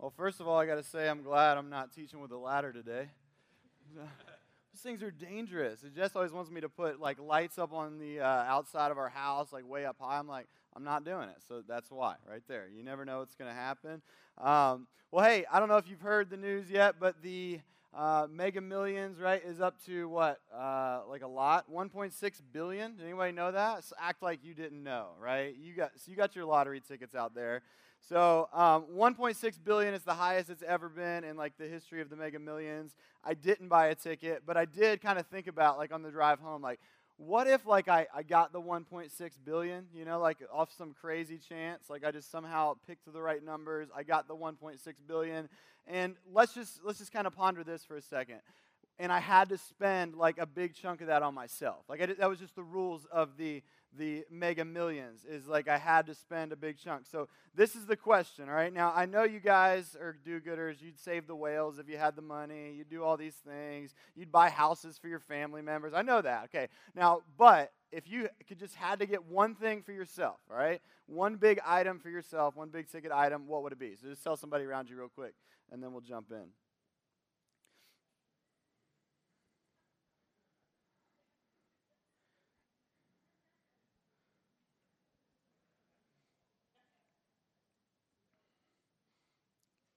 Well, first of all, I got to say I'm glad I'm not teaching with a ladder today. Those things are dangerous. Jess always wants me to put like lights up on the uh, outside of our house, like way up high. I'm like, I'm not doing it. So that's why, right there. You never know what's going to happen. Um, well, hey, I don't know if you've heard the news yet, but the uh, Mega Millions, right, is up to what? Uh, like a lot, 1.6 billion. Did anybody know that? So act like you didn't know, right? You got so you got your lottery tickets out there. So um, 1.6 billion is the highest it's ever been in like the history of the Mega Millions. I didn't buy a ticket, but I did kind of think about like on the drive home, like what if like I, I got the 1.6 billion you know like off some crazy chance? Like i just somehow picked the right numbers. I got the 1.6 billion. And let's just let's just kind of ponder this for a second. And i had to spend like a big chunk of that on myself. Like did, that was just the rules of the the mega millions is like I had to spend a big chunk. So this is the question, all right? Now I know you guys are do-gooders. You'd save the whales if you had the money. You'd do all these things. You'd buy houses for your family members. I know that. Okay. Now, but if you could just had to get one thing for yourself, all right? One big item for yourself, one big ticket item, what would it be? So just tell somebody around you real quick, and then we'll jump in.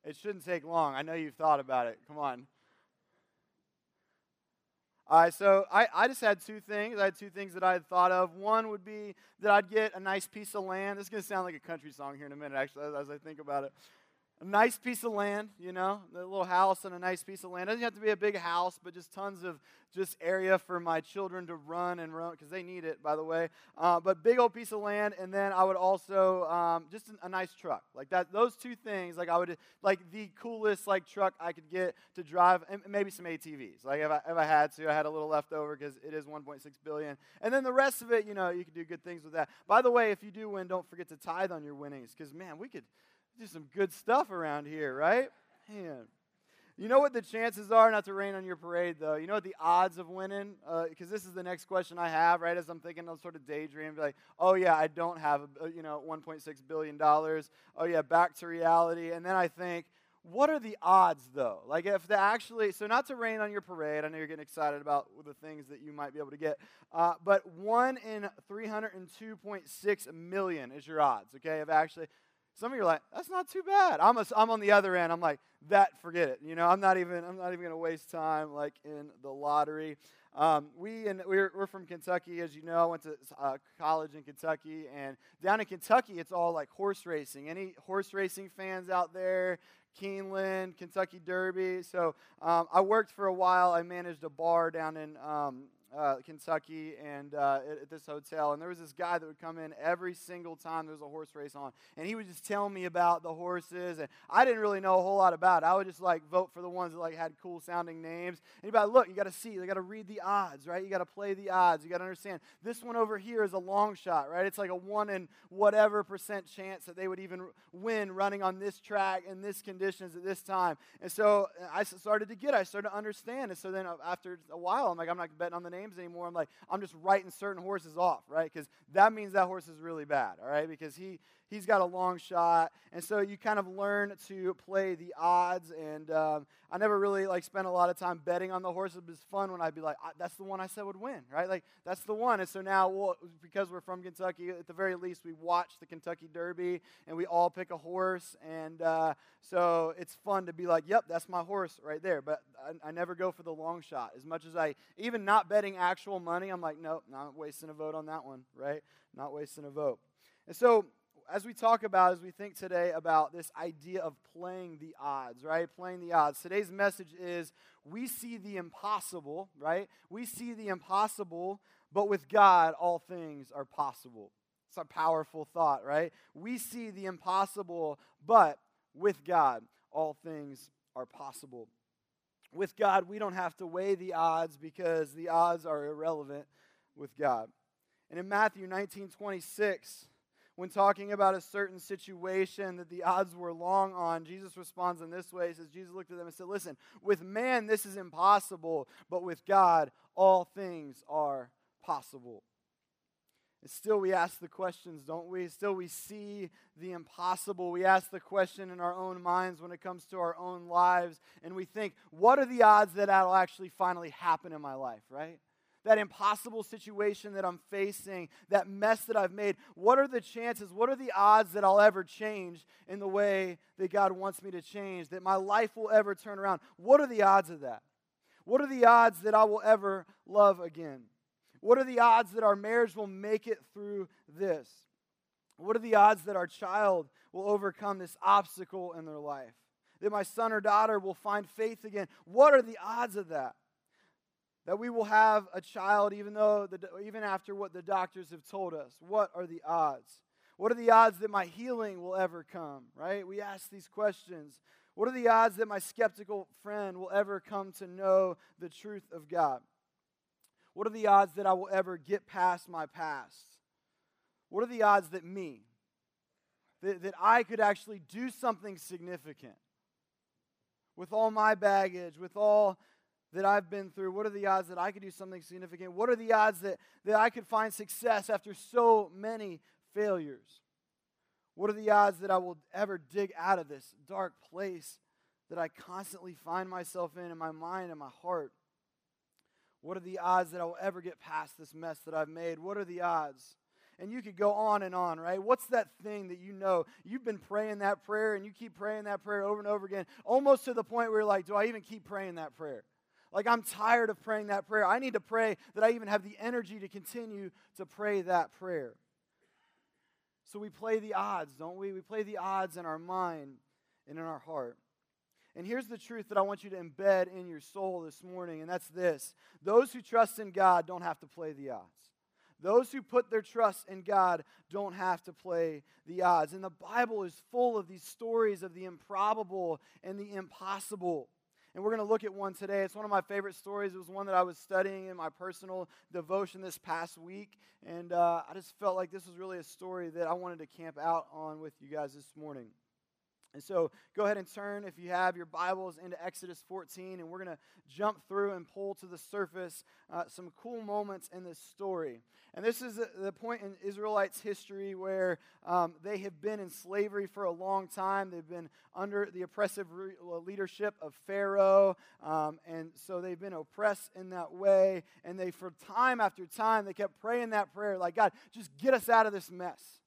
It shouldn't take long. I know you've thought about it. Come on. All right, so I, I just had two things. I had two things that I had thought of. One would be that I'd get a nice piece of land. This is going to sound like a country song here in a minute, actually, as, as I think about it a nice piece of land, you know, a little house and a nice piece of land. It doesn't have to be a big house, but just tons of just area for my children to run and run because they need it, by the way. Uh, but big old piece of land, and then I would also um, just a, nice truck like that. Those two things, like I would like the coolest like truck I could get to drive, and maybe some ATVs. Like if I, if I had to, I had a little left over because it is 1.6 billion, and then the rest of it, you know, you could do good things with that. By the way, if you do win, don't forget to tithe on your winnings because man, we could do some good stuff around here, right? Man. You know what the chances are, not to rain on your parade, though? You know what the odds of winning? Because uh, this is the next question I have, right? As I'm thinking, I'll sort of daydream, like, oh, yeah, I don't have, a, you know, $1.6 billion. Oh, yeah, back to reality. And then I think, what are the odds, though? Like, if they actually, so not to rain on your parade, I know you're getting excited about the things that you might be able to get, uh, but one in 302.6 million is your odds, okay, of actually some of you are like, that's not too bad. I'm, a, I'm on the other end. I'm like, that, forget it. You know, I'm not even, I'm not even going to waste time like in the lottery. Um, we and we're, we're from Kentucky, as you know. I went to uh, college in Kentucky, and down in Kentucky, it's all like horse racing. Any horse racing fans out there? Keeneland, Kentucky Derby. So um, I worked for a while. I managed a bar down in um, uh, Kentucky and uh, at, this hotel. And there was this guy that would come in every single time there was a horse race on. And he would just tell me about the horses. And I didn't really know a whole lot about it. I would just like vote for the ones that like had cool sounding names. And be like, look, you got to see, you got to read the odds, right? You got to play the odds. You got to understand this one over here is a long shot, right? It's like a one in whatever percent chance that they would even win running on this track in this conditions at this time. And so uh, I started to get, I started to understand. And so then uh, after a while, I'm like, I'm not betting on the name names anymore. I'm like, I'm just writing certain horses off, right? Because that means that horse is really bad, all right? Because he he's got a long shot, and so you kind of learn to play the odds. And um, I never really like spent a lot of time betting on the horses. It was fun when I'd be like, that's the one I said would win, right? Like that's the one. And so now, we'll, because we're from Kentucky, at the very least, we watch the Kentucky Derby, and we all pick a horse, and uh, so it's fun to be like, yep, that's my horse right there. But I, I, never go for the long shot. As much as I, even not betting actual money, I'm like, nope, not wasting a vote on that one, right? Not wasting a vote. And so as we talk about, as we think today about this idea of playing the odds, right? Playing the odds. Today's message is we see the impossible, right? We see the impossible, but with God, all things are possible. It's a powerful thought, right? We see the impossible, but with God, all things are possible. With God, we don't have to weigh the odds because the odds are irrelevant with God. And in Matthew 19 26, when talking about a certain situation that the odds were long on, Jesus responds in this way. He says, Jesus looked at them and said, Listen, with man this is impossible, but with God all things are possible. And Still, we ask the questions, don't we? Still, we see the impossible. We ask the question in our own minds when it comes to our own lives, and we think, what are the odds that that'll actually finally happen in my life, right? That impossible situation that I'm facing, that mess that I've made, what are the chances, what are the odds that I'll ever change in the way that God wants me to change, that my life will ever turn around? What are the odds of that? What are the odds that I will ever love again? What are the odds that our marriage will make it through this? What are the odds that our child will overcome this obstacle in their life? That my son or daughter will find faith again? What are the odds of that? That we will have a child even though the, even after what the doctors have told us. What are the odds? What are the odds that my healing will ever come, right? We ask these questions. What are the odds that my skeptical friend will ever come to know the truth of God? What are the odds that I will ever get past my past? What are the odds that me, that, that I could actually do something significant with all my baggage, with all that I've been through? What are the odds that I could do something significant? What are the odds that, that I could find success after so many failures? What are the odds that I will ever dig out of this dark place that I constantly find myself in, in my mind and my heart? What are the odds that I will ever get past this mess that I've made? What are the odds? And you could go on and on, right? What's that thing that you know? You've been praying that prayer and you keep praying that prayer over and over again, almost to the point where you're like, do I even keep praying that prayer? Like, I'm tired of praying that prayer. I need to pray that I even have the energy to continue to pray that prayer. So we play the odds, don't we? We play the odds in our mind and in our heart. And here's the truth that I want you to embed in your soul this morning, and that's this those who trust in God don't have to play the odds. Those who put their trust in God don't have to play the odds. And the Bible is full of these stories of the improbable and the impossible. And we're going to look at one today. It's one of my favorite stories. It was one that I was studying in my personal devotion this past week. And uh, I just felt like this was really a story that I wanted to camp out on with you guys this morning. And so go ahead and turn, if you have your Bibles, into Exodus 14, and we're going to jump through and pull to the surface uh, some cool moments in this story. And this is the point in Israelites' history where um, they have been in slavery for a long time. They've been under the oppressive re- uh, leadership of Pharaoh, um, and so they've been oppressed in that way. And they, for time after time, they kept praying that prayer, like, God, just get us out of this mess.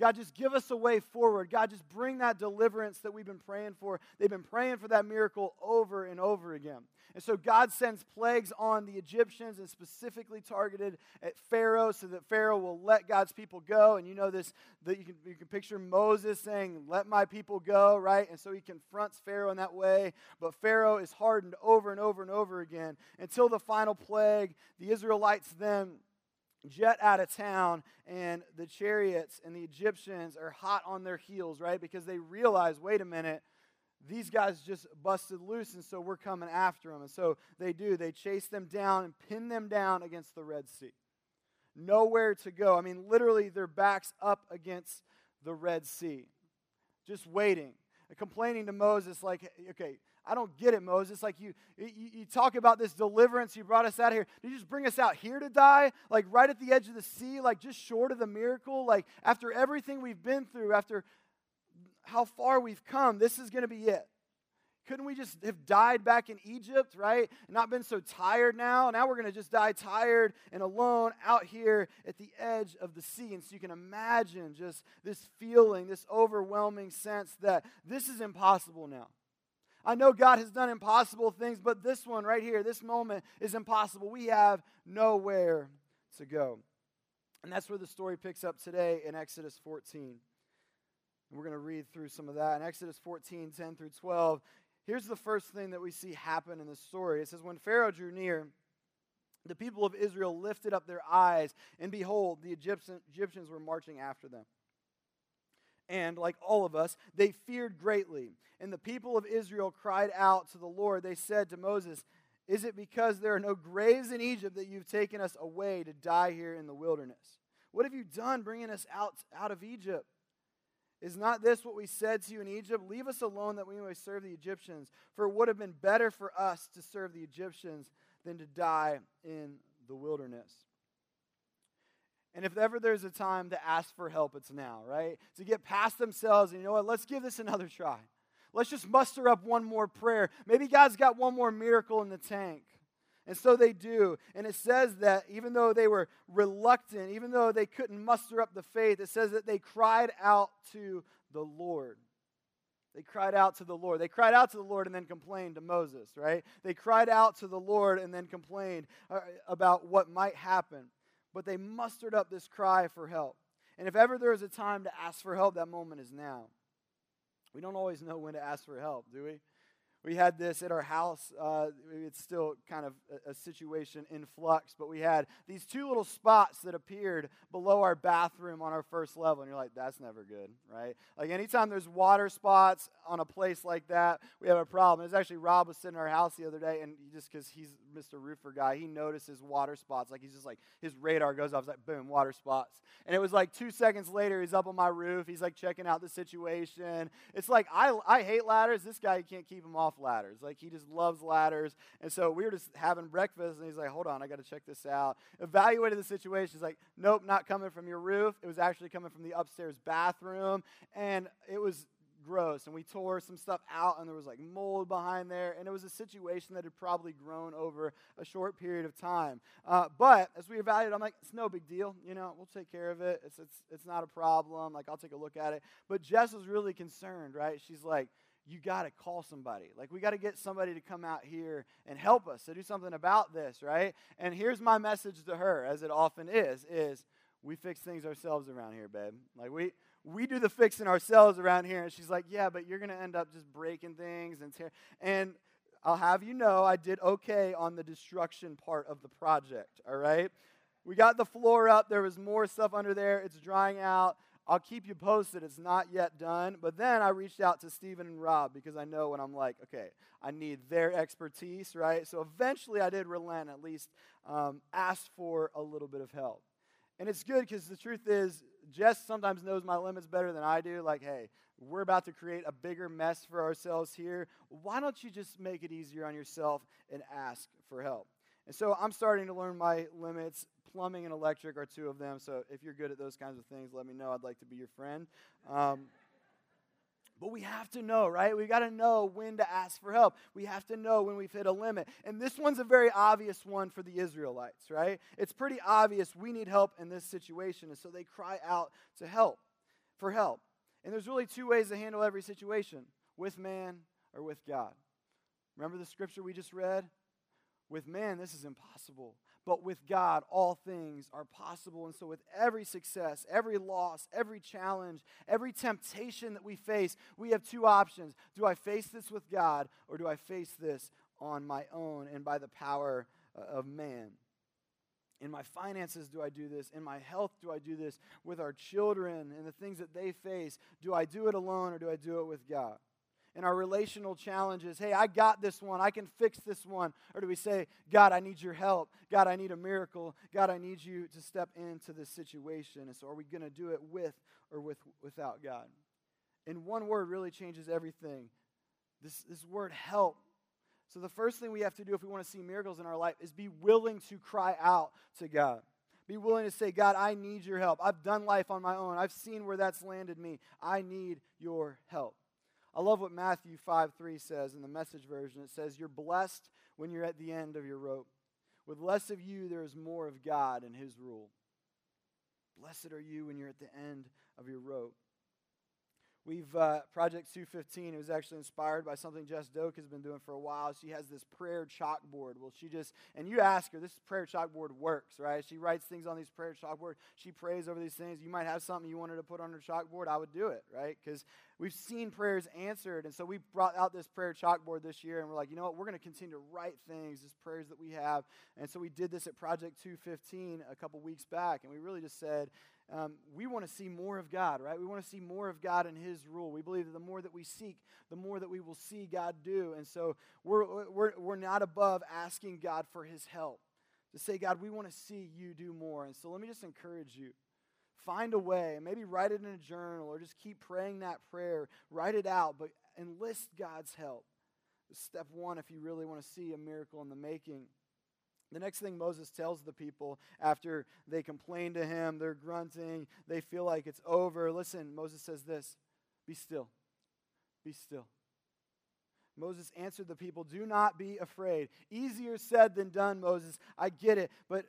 God, just give us a way forward. God, just bring that deliverance that we've been praying for. They've been praying for that miracle over and over again. And so God sends plagues on the Egyptians and specifically targeted at Pharaoh so that Pharaoh will let God's people go. And you know this, that you can, you can picture Moses saying, Let my people go, right? And so he confronts Pharaoh in that way. But Pharaoh is hardened over and over and over again until the final plague. The Israelites then jet out of town, and the chariots and the Egyptians are hot on their heels, right? Because they realize, wait a minute, these guys just busted loose, and so we're coming after them. And so they do. They chase them down and pin them down against the Red Sea. Nowhere to go. I mean, literally, their backs up against the Red Sea, just waiting, complaining to Moses, like, okay, I don't get it, Moses. Like you, you, you, talk about this deliverance. You brought us out here. Did you just bring us out here to die? Like right at the edge of the sea, like just short of the miracle? Like after everything we've been through, after how far we've come, this is going to be it. Couldn't we just have died back in Egypt, right? Not been so tired now? Now we're going to just die tired and alone out here at the edge of the sea. And so you can imagine just this feeling, this overwhelming sense that this is impossible now. I know God has done impossible things, but this one right here, this moment is impossible. We have nowhere to go. And that's where the story picks up today in Exodus 14. And We're going to read through some of that. In Exodus 14, 10 through 12, here's the first thing that we see happen in the story. It says, When Pharaoh drew near, the people of Israel lifted up their eyes, and behold, the Egyptians were marching after them and, like all of us, they feared greatly. And the people of Israel cried out to the Lord. They said to Moses, Is it because there are no graves in Egypt that you've taken us away to die here in the wilderness? What have you done bringing us out, out of Egypt? Is not this what we said to you in Egypt? Leave us alone that we may serve the Egyptians. For it would have been better for us to serve the Egyptians than to die in the wilderness. And if ever there's a time to ask for help, it's now, right? To get past themselves and you know what, let's give this another try. Let's just muster up one more prayer. Maybe God's got one more miracle in the tank. And so they do. And it says that even though they were reluctant, even though they couldn't muster up the faith, it says that they cried out to the Lord. They cried out to the Lord. They cried out to the Lord and then complained to Moses, right? They cried out to the Lord and then complained uh, about what might happen. But they mustered up this cry for help. And if ever there is a time to ask for help, that moment is now. We don't always know when to ask for help, do we? We had this at our house. Uh, it's still kind of a, a, situation in flux, but we had these two little spots that appeared below our bathroom on our first level. And you're like, that's never good, right? Like, anytime there's water spots on a place like that, we have a problem. It's actually Rob was sitting in our house the other day, and just because he's Mr. Roofer guy, he notices water spots. Like, he's just like, his radar goes off. It's like, boom, water spots. And it was like two seconds later, he's up on my roof. He's like checking out the situation. It's like, I, I hate ladders. This guy, can't keep him off ladders. Like he just loves ladders. And so we were just having breakfast, and he's like, hold on, I got to check this out. Evaluated the situation. He's like, nope, not coming from your roof. It was actually coming from the upstairs bathroom. And it was gross and we tore some stuff out and there was like mold behind there and it was a situation that had probably grown over a short period of time uh, but as we evaluated i'm like it's no big deal you know we'll take care of it it's, it's, it's not a problem like i'll take a look at it but jess was really concerned right she's like you got to call somebody. Like, we got to get somebody to come out here and help us to do something about this, right? And here's my message to her, as it often is, is we fix things ourselves around here, babe. Like, we, we do the fixing ourselves around here. And she's like, yeah, but you're going to end up just breaking things and tear. And I'll have you know, I did okay on the destruction part of the project, all right? We got the floor up. There was more stuff under there. It's drying out. I'll keep you posted. It's not yet done. But then I reached out to Stephen and Rob because I know when I'm like, okay, I need their expertise, right? So eventually I did relent, at least um, ask for a little bit of help. And it's good because the truth is, Jess sometimes knows my limits better than I do. Like, hey, we're about to create a bigger mess for ourselves here. Why don't you just make it easier on yourself and ask for help? And so I'm starting to learn my limits plumbing and electric are two of them. So if you're good at those kinds of things, let me know. I'd like to be your friend. Um, but we have to know, right? We got to know when to ask for help. We have to know when we've hit a limit. And this one's a very obvious one for the Israelites, right? It's pretty obvious we need help in this situation. And so they cry out to help, for help. And there's really two ways to handle every situation with man or with God. Remember the scripture we just read? With man, this is impossible. But with God, all things are possible. And so, with every success, every loss, every challenge, every temptation that we face, we have two options. Do I face this with God, or do I face this on my own and by the power uh, of man? In my finances, do I do this? In my health, do I do this? With our children and the things that they face, do I do it alone or do I do it with God? In our relational challenges. Hey, I got this one. I can fix this one. Or do we say, God, I need your help. God, I need a miracle. God, I need you to step into this situation. And so are we going to do it with or with without God? And one word really changes everything. This, this word help. So the first thing we have to do if we want to see miracles in our life is be willing to cry out to God. Be willing to say, God, I need your help. I've done life on my own. I've seen where that's landed me. I need your help. I love what Matthew 5 3 says in the message version. It says, You're blessed when you're at the end of your rope. With less of you, there is more of God and His rule. Blessed are you when you're at the end of your rope. We've uh, Project 215. It was actually inspired by something Jess Doak has been doing for a while. She has this prayer chalkboard. Well, she just and you ask her, this prayer chalkboard works, right? She writes things on these prayer chalkboard. She prays over these things. You might have something you wanted to put on her chalkboard. I would do it, right? Because we've seen prayers answered, and so we brought out this prayer chalkboard this year, and we're like, you know what? We're going to continue to write things, these prayers that we have, and so we did this at Project 215 a couple weeks back, and we really just said um, we want to see more of God, right? We want to see more of God and His rule. We believe that the more that we seek, the more that we will see God do. And so we're, we're, we're not above asking God for His help. To say, God, we want to see you do more. And so let me just encourage you. Find a way, maybe write it in a journal or just keep praying that prayer. Write it out, but enlist God's help. Step one, if you really want to see a miracle in the making. The next thing Moses tells the people after they complain to him, they're grunting, they feel like it's over. Listen, Moses says this Be still. Be still. Moses answered the people, Do not be afraid. Easier said than done, Moses. I get it. But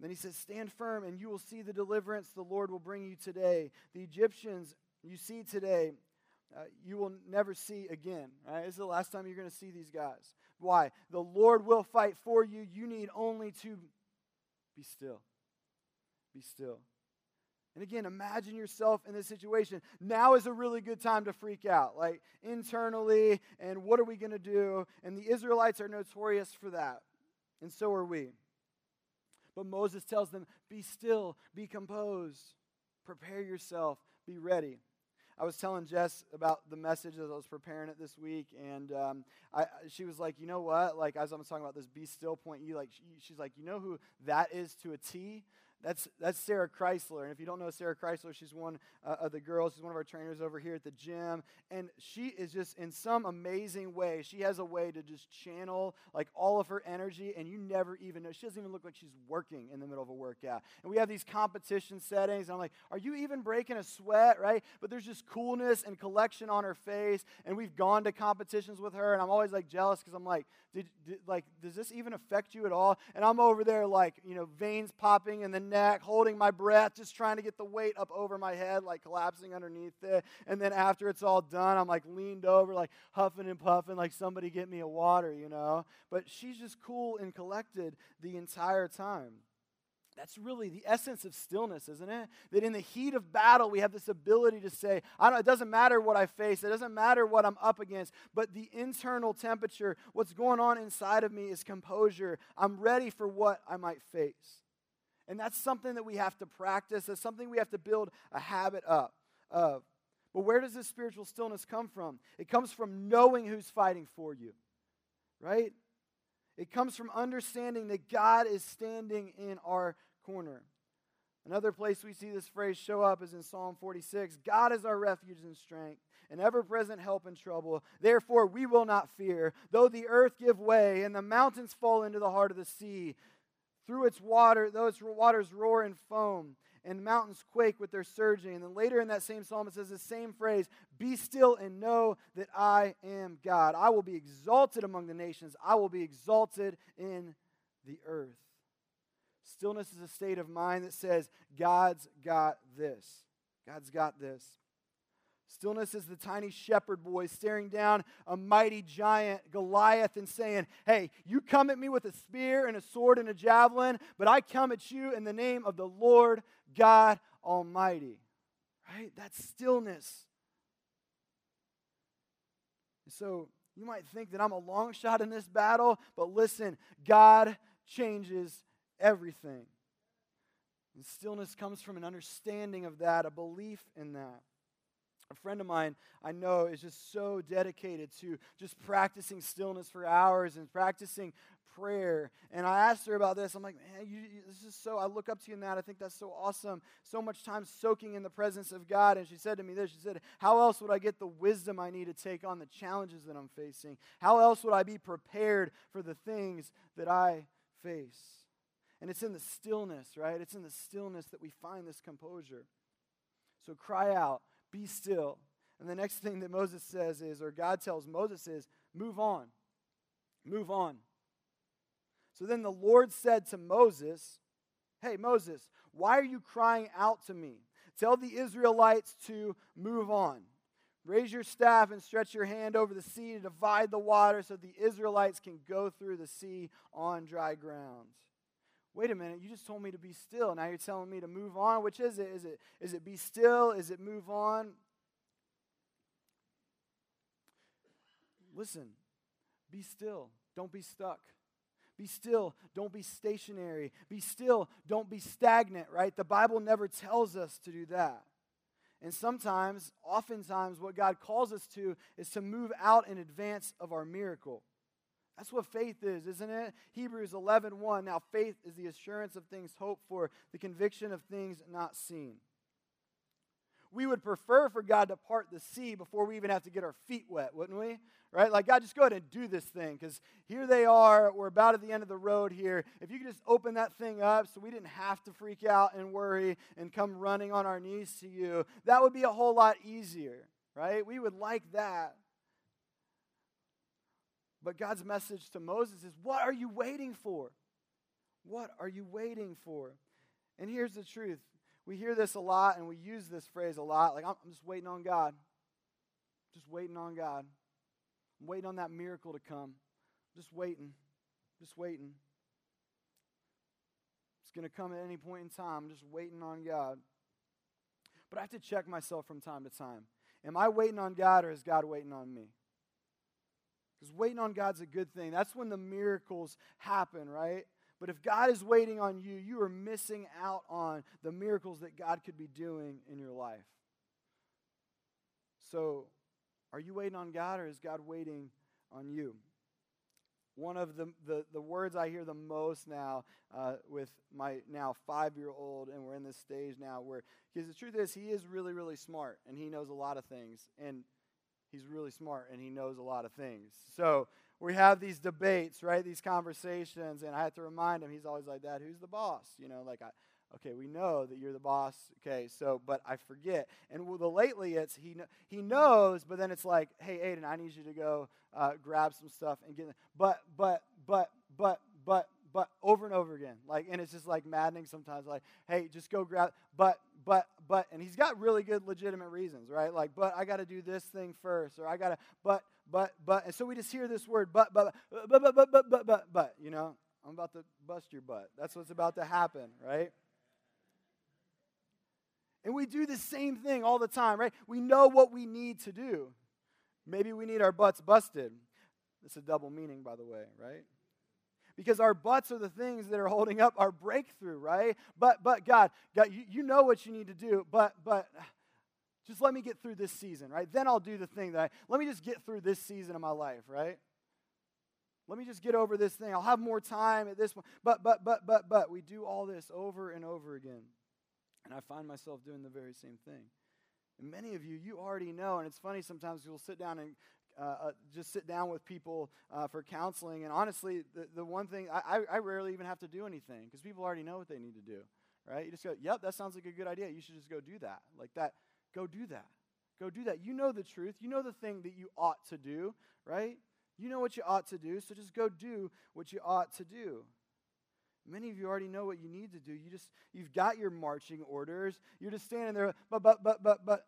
then he says, Stand firm, and you will see the deliverance the Lord will bring you today. The Egyptians you see today, uh, you will never see again. Right? This is the last time you're going to see these guys. Why? The Lord will fight for you. You need only to be still. Be still. And again, imagine yourself in this situation. Now is a really good time to freak out, like internally, and what are we going to do? And the Israelites are notorious for that, and so are we. But Moses tells them, Be still, be composed, prepare yourself, be ready. I was telling Jess about the message as I was preparing it this week, and um, I, she was like, "You know what? Like as I was talking about this be still point, you like she, she's like, you know who that is to a T? That's, that's Sarah Chrysler. And if you don't know Sarah Chrysler, she's one uh, of the girls. She's one of our trainers over here at the gym. And she is just in some amazing way. She has a way to just channel like all of her energy, and you never even know. She doesn't even look like she's working in the middle of a workout. And we have these competition settings. And I'm like, are you even breaking a sweat, right? But there's just coolness and collection on her face. And we've gone to competitions with her, and I'm always like jealous because I'm like, did, did, like, does this even affect you at all? And I'm over there like, you know, veins popping and then neck, holding my breath, just trying to get the weight up over my head, like collapsing underneath it. And then after it's all done, I'm like leaned over, like huffing and puffing, like somebody get me a water, you know? But she's just cool and collected the entire time. That's really the essence of stillness, isn't it? That in the heat of battle, we have this ability to say, I don't, it doesn't matter what I face, it doesn't matter what I'm up against, but the internal temperature, what's going on inside of me is composure. I'm ready for what I might face. And that's something that we have to practice. That's something we have to build a habit up of. But where does this spiritual stillness come from? It comes from knowing who's fighting for you, right? It comes from understanding that God is standing in our corner. Another place we see this phrase show up is in Psalm 46 God is our refuge and strength, an ever present help in trouble. Therefore, we will not fear, though the earth give way and the mountains fall into the heart of the sea. Through its water, those waters roar and foam, and mountains quake with their surging. And then later in that same psalm, it says the same phrase Be still and know that I am God. I will be exalted among the nations, I will be exalted in the earth. Stillness is a state of mind that says, God's got this. God's got this. Stillness is the tiny shepherd boy staring down a mighty giant, Goliath, and saying, Hey, you come at me with a spear and a sword and a javelin, but I come at you in the name of the Lord God Almighty. Right? That's stillness. So you might think that I'm a long shot in this battle, but listen, God changes everything. And stillness comes from an understanding of that, a belief in that. A friend of mine I know is just so dedicated to just practicing stillness for hours and practicing prayer. And I asked her about this. I'm like, man, you, you, this is so, I look up to you in that. I think that's so awesome. So much time soaking in the presence of God. And she said to me this She said, How else would I get the wisdom I need to take on the challenges that I'm facing? How else would I be prepared for the things that I face? And it's in the stillness, right? It's in the stillness that we find this composure. So cry out be still. And the next thing that Moses says is, or God tells Moses is, move on. Move on. So then the Lord said to Moses, Hey, Moses, why are you crying out to me? Tell the Israelites to move on. Raise your staff and stretch your hand over the sea to divide the water so the Israelites can go through the sea on dry ground wait a minute, you just told me to be still. Now you're telling me to move on. Which is it? Is it, is it be still? Is it move on? Listen, be still. Don't be stuck. Be still. Don't be stationary. Be still. Don't be stagnant, right? The Bible never tells us to do that. And sometimes, oftentimes, what God calls us to is to move out in advance of our miracle. That's what faith is, isn't it? Hebrews 11 1. Now, faith is the assurance of things hoped for, the conviction of things not seen. we would prefer for God to part the sea before we even have to get our feet wet, wouldn't we? Right? Like, God, just go ahead and do this thing because here they are. We're about at the end of the road here. If you could just open that thing up so we didn't have to freak out and worry and come running on our knees to you, that would be a whole lot easier, right? We would like that. But God's message to Moses is what are you waiting for? What are you waiting for? And here's the truth we hear this a lot and we use this phrase a lot like, I'm, just waiting on God. Just waiting on God. I'm waiting on that miracle to come. Just waiting. Just waiting. It's going to come at any point in time. I'm just waiting on God. But I have to check myself from time to time. Am I waiting on God or is God waiting on me? Because waiting on God's a good thing. That's when the miracles happen, right? But if God is waiting on you, you are missing out on the miracles that God could be doing in your life. So, are you waiting on God or is God waiting on you? One of the, the, the words I hear the most now uh, with my now five year old, and we're in this stage now where, because the truth is, he is really, really smart and he knows a lot of things. And he's really smart and he knows a lot of things. So, we have these debates, right? These conversations, and I have to remind him. He's always like, "Dad, who's the boss?" You know, like I, okay, we know that you're the boss. Okay, so but I forget. And well, the lately it's he he knows, but then it's like, "Hey, Aiden, I need you to go uh, grab some stuff and get." But but but but but but over and over again. Like, and it's just like maddening sometimes. Like, hey, just go grab. But, but, but, and he's got really good legitimate reasons, right? Like, but I got to do this thing first, or I got to, but, but, but. And so we just hear this word, but, but, but, but, but, but, but, but, but. You know, I'm about to bust your butt. That's what's about to happen, right? And we do the same thing all the time, right? We know what we need to do. Maybe we need our butts busted. It's a double meaning, by the way, right? Because our butts are the things that are holding up our breakthrough, right? But but God, God, you, you know what you need to do, but but just let me get through this season, right? Then I'll do the thing that I let me just get through this season of my life, right? Let me just get over this thing. I'll have more time at this one. But but but but but we do all this over and over again. And I find myself doing the very same thing. And many of you, you already know, and it's funny sometimes you'll sit down and uh, uh, just sit down with people uh, for counseling. And honestly, the, the one thing, I, I rarely even have to do anything because people already know what they need to do, right? You just go, yep, that sounds like a good idea. You should just go do that. Like that, go do that. Go do that. You know the truth. You know the thing that you ought to do, right? You know what you ought to do, so just go do what you ought to do. Many of you already know what you need to do. You just you've got your marching orders. You're just standing there, but but but but but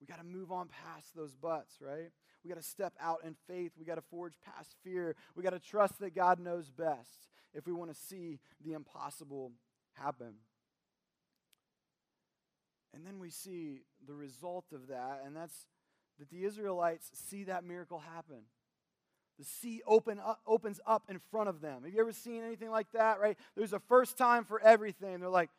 we got to move on past those buts, right? We got to step out in faith. We got to forge past fear. We got to trust that God knows best if we want to see the impossible happen. And then we see the result of that, and that's that the Israelites see that miracle happen. The sea open up, opens up in front of them. Have you ever seen anything like that, right? There's a first time for everything. They're like,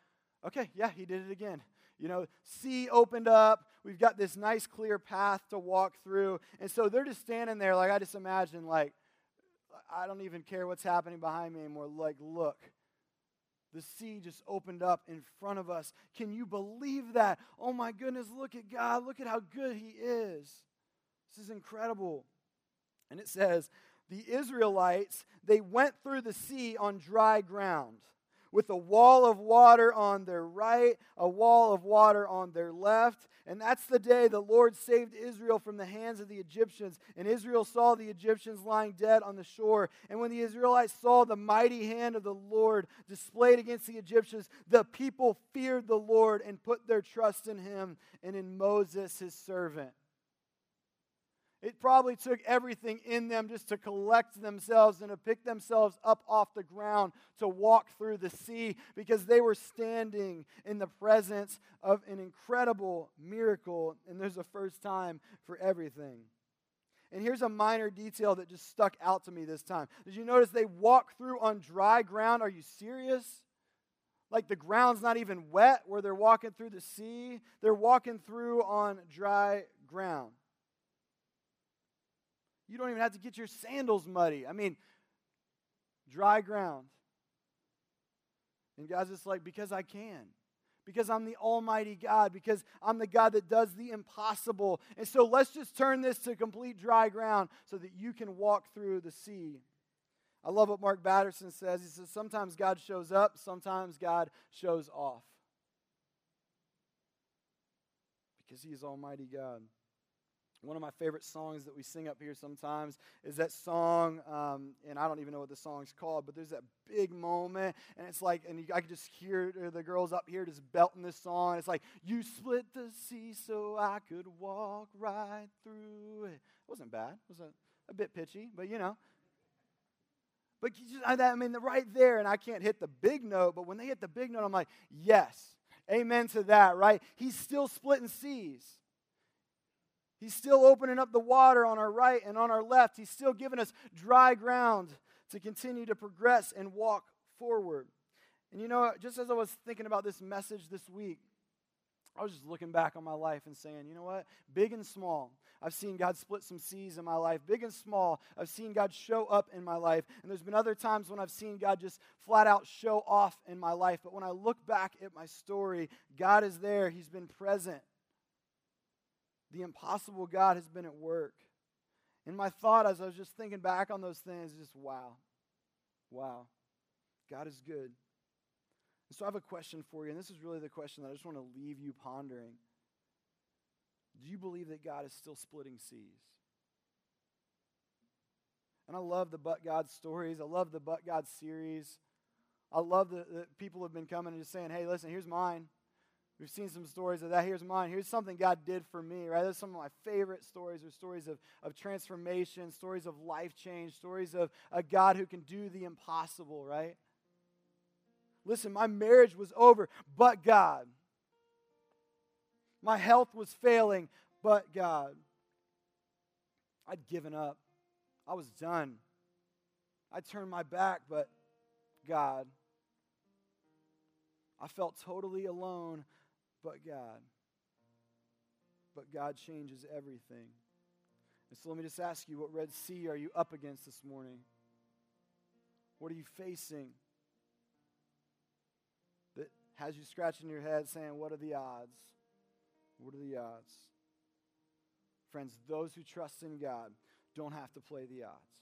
okay, yeah, he did it again. You know, sea opened up. We've got this nice, clear path to walk through. And so they're just standing there, like, I just imagine, like, I don't even care what's happening behind me anymore. Like, look, the sea just opened up in front of us. Can you believe that? Oh my goodness, look at God. Look at how good He is. This is incredible. And it says, the Israelites, they went through the sea on dry ground with a wall of water on their right, a wall of water on their left. And that's the day the Lord saved Israel from the hands of the Egyptians. And Israel saw the Egyptians lying dead on the shore. And when the Israelites saw the mighty hand of the Lord displayed against the Egyptians, the people feared the Lord and put their trust in him and in Moses, his servant. It probably took everything in them just to collect themselves and to pick themselves up off the ground to walk through the sea because they were standing in the presence of an incredible miracle. And there's a first time for everything. And here's a minor detail that just stuck out to me this time. Did you notice they walk through on dry ground? Are you serious? Like the ground's not even wet where they're walking through the sea. They're walking through on dry ground. You don't even have to get your sandals muddy. I mean, dry ground. And God's just like, because I can. because I'm the Almighty God, because I'm the God that does the impossible. And so let's just turn this to complete dry ground so that you can walk through the sea. I love what Mark Batterson says. He says, Sometimes God shows up, sometimes God shows off. Because He is Almighty God. One of my favorite songs that we sing up here sometimes is that song, um, and I don't even know what the song's called, but there's that big moment, and it's like, and you, I can just hear the girls up here just belting this song. It's like, you split the sea so I could walk right through it. It wasn't bad. It was a, a bit pitchy, but you know. But I mean, right there, and I can't hit the big note, but when they hit the big note, I'm like, yes, amen to that, right? He's still splitting seas. He's still opening up the water on our right and on our left. He's still giving us dry ground to continue to progress and walk forward. And you know, just as I was thinking about this message this week, I was just looking back on my life and saying, you know what? Big and small. I've seen God split some seas in my life. Big and small. I've seen God show up in my life. And there's been other times when I've seen God just flat out show off in my life. But when I look back at my story, God is there. He's been present. The impossible God has been at work. And my thought as I was just thinking back on those things just wow. Wow. God is good. And so I have a question for you, and this is really the question that I just want to leave you pondering. Do you believe that God is still splitting seas? And I love the But God stories. I love the But God series. I love that people have been coming and just saying, hey, listen, here's mine. We've seen some stories of that. Here's mine. Here's something God did for me, right? Those some of my favorite stories are stories of, of transformation, stories of life change, stories of a God who can do the impossible, right? Listen, my marriage was over, but God. My health was failing, but God. I'd given up. I was done. I turned my back, but God. I felt totally alone, but God. But God changes everything. And so let me just ask you what Red Sea are you up against this morning? What are you facing that has you scratching your head saying, What are the odds? What are the odds? Friends, those who trust in God don't have to play the odds.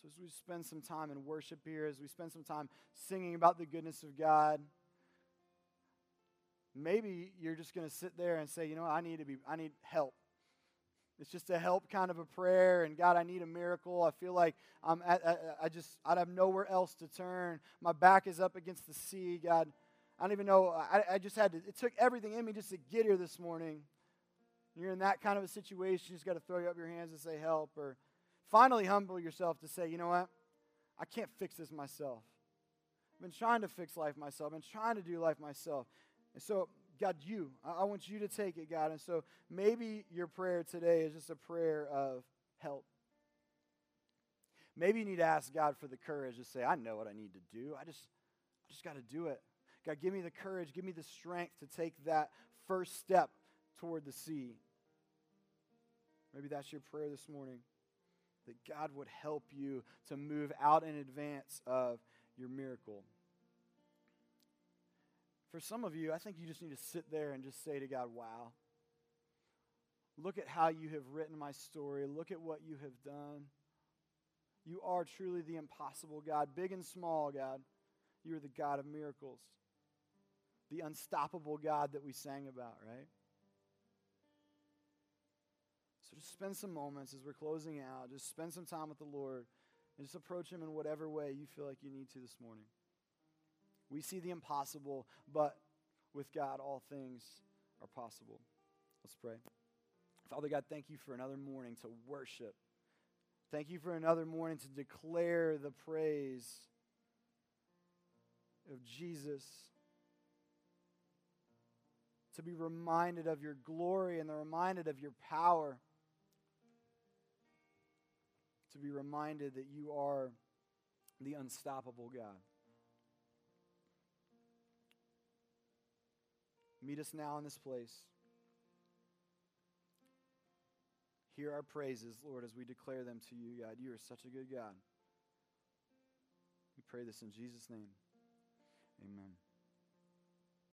So, as we spend some time in worship here, as we spend some time singing about the goodness of God, maybe you're just going to sit there and say, you know, I need to be, I need help. It's just a help kind of a prayer, and God, I need a miracle. I feel like I'm at, I, I just, I have nowhere else to turn. My back is up against the sea. God, I don't even know. I, I just had to, it took everything in me just to get here this morning. You're in that kind of a situation, you just got to throw up your hands and say help, or finally humble yourself to say, you know what? I can't fix this myself. I've been trying to fix life myself. I've been trying to do life myself. And so, God, you, I, want you to take it, God. And so maybe your prayer today is just a prayer of help. Maybe you need to ask God for the courage to say, I know what I need to do. I just, I just got to do it. God, give me the courage, give me the strength to take that first step toward the sea. Maybe that's your prayer this morning. That God would help you to move out in advance of your miracle. For some of you, I think you just need to sit there and just say to God, wow. Look at how you have written my story. Look at what you have done. You are truly the impossible God, big and small, God. You are the God of miracles, the unstoppable God that we sang about, right? So just spend some moments as we're closing out. Just spend some time with the Lord and just approach Him in whatever way you feel like you need to this morning. We see the impossible, but with God, all things are possible. Let's pray. Father God, thank you for another morning to worship. Thank you for another morning to declare the praise of Jesus. To be reminded of your glory and the reminded of your power. To be reminded that you are the unstoppable God. Meet us now in this place. Hear our praises, Lord, as we declare them to you, God. You are such a good God. We pray this in Jesus' name. Amen.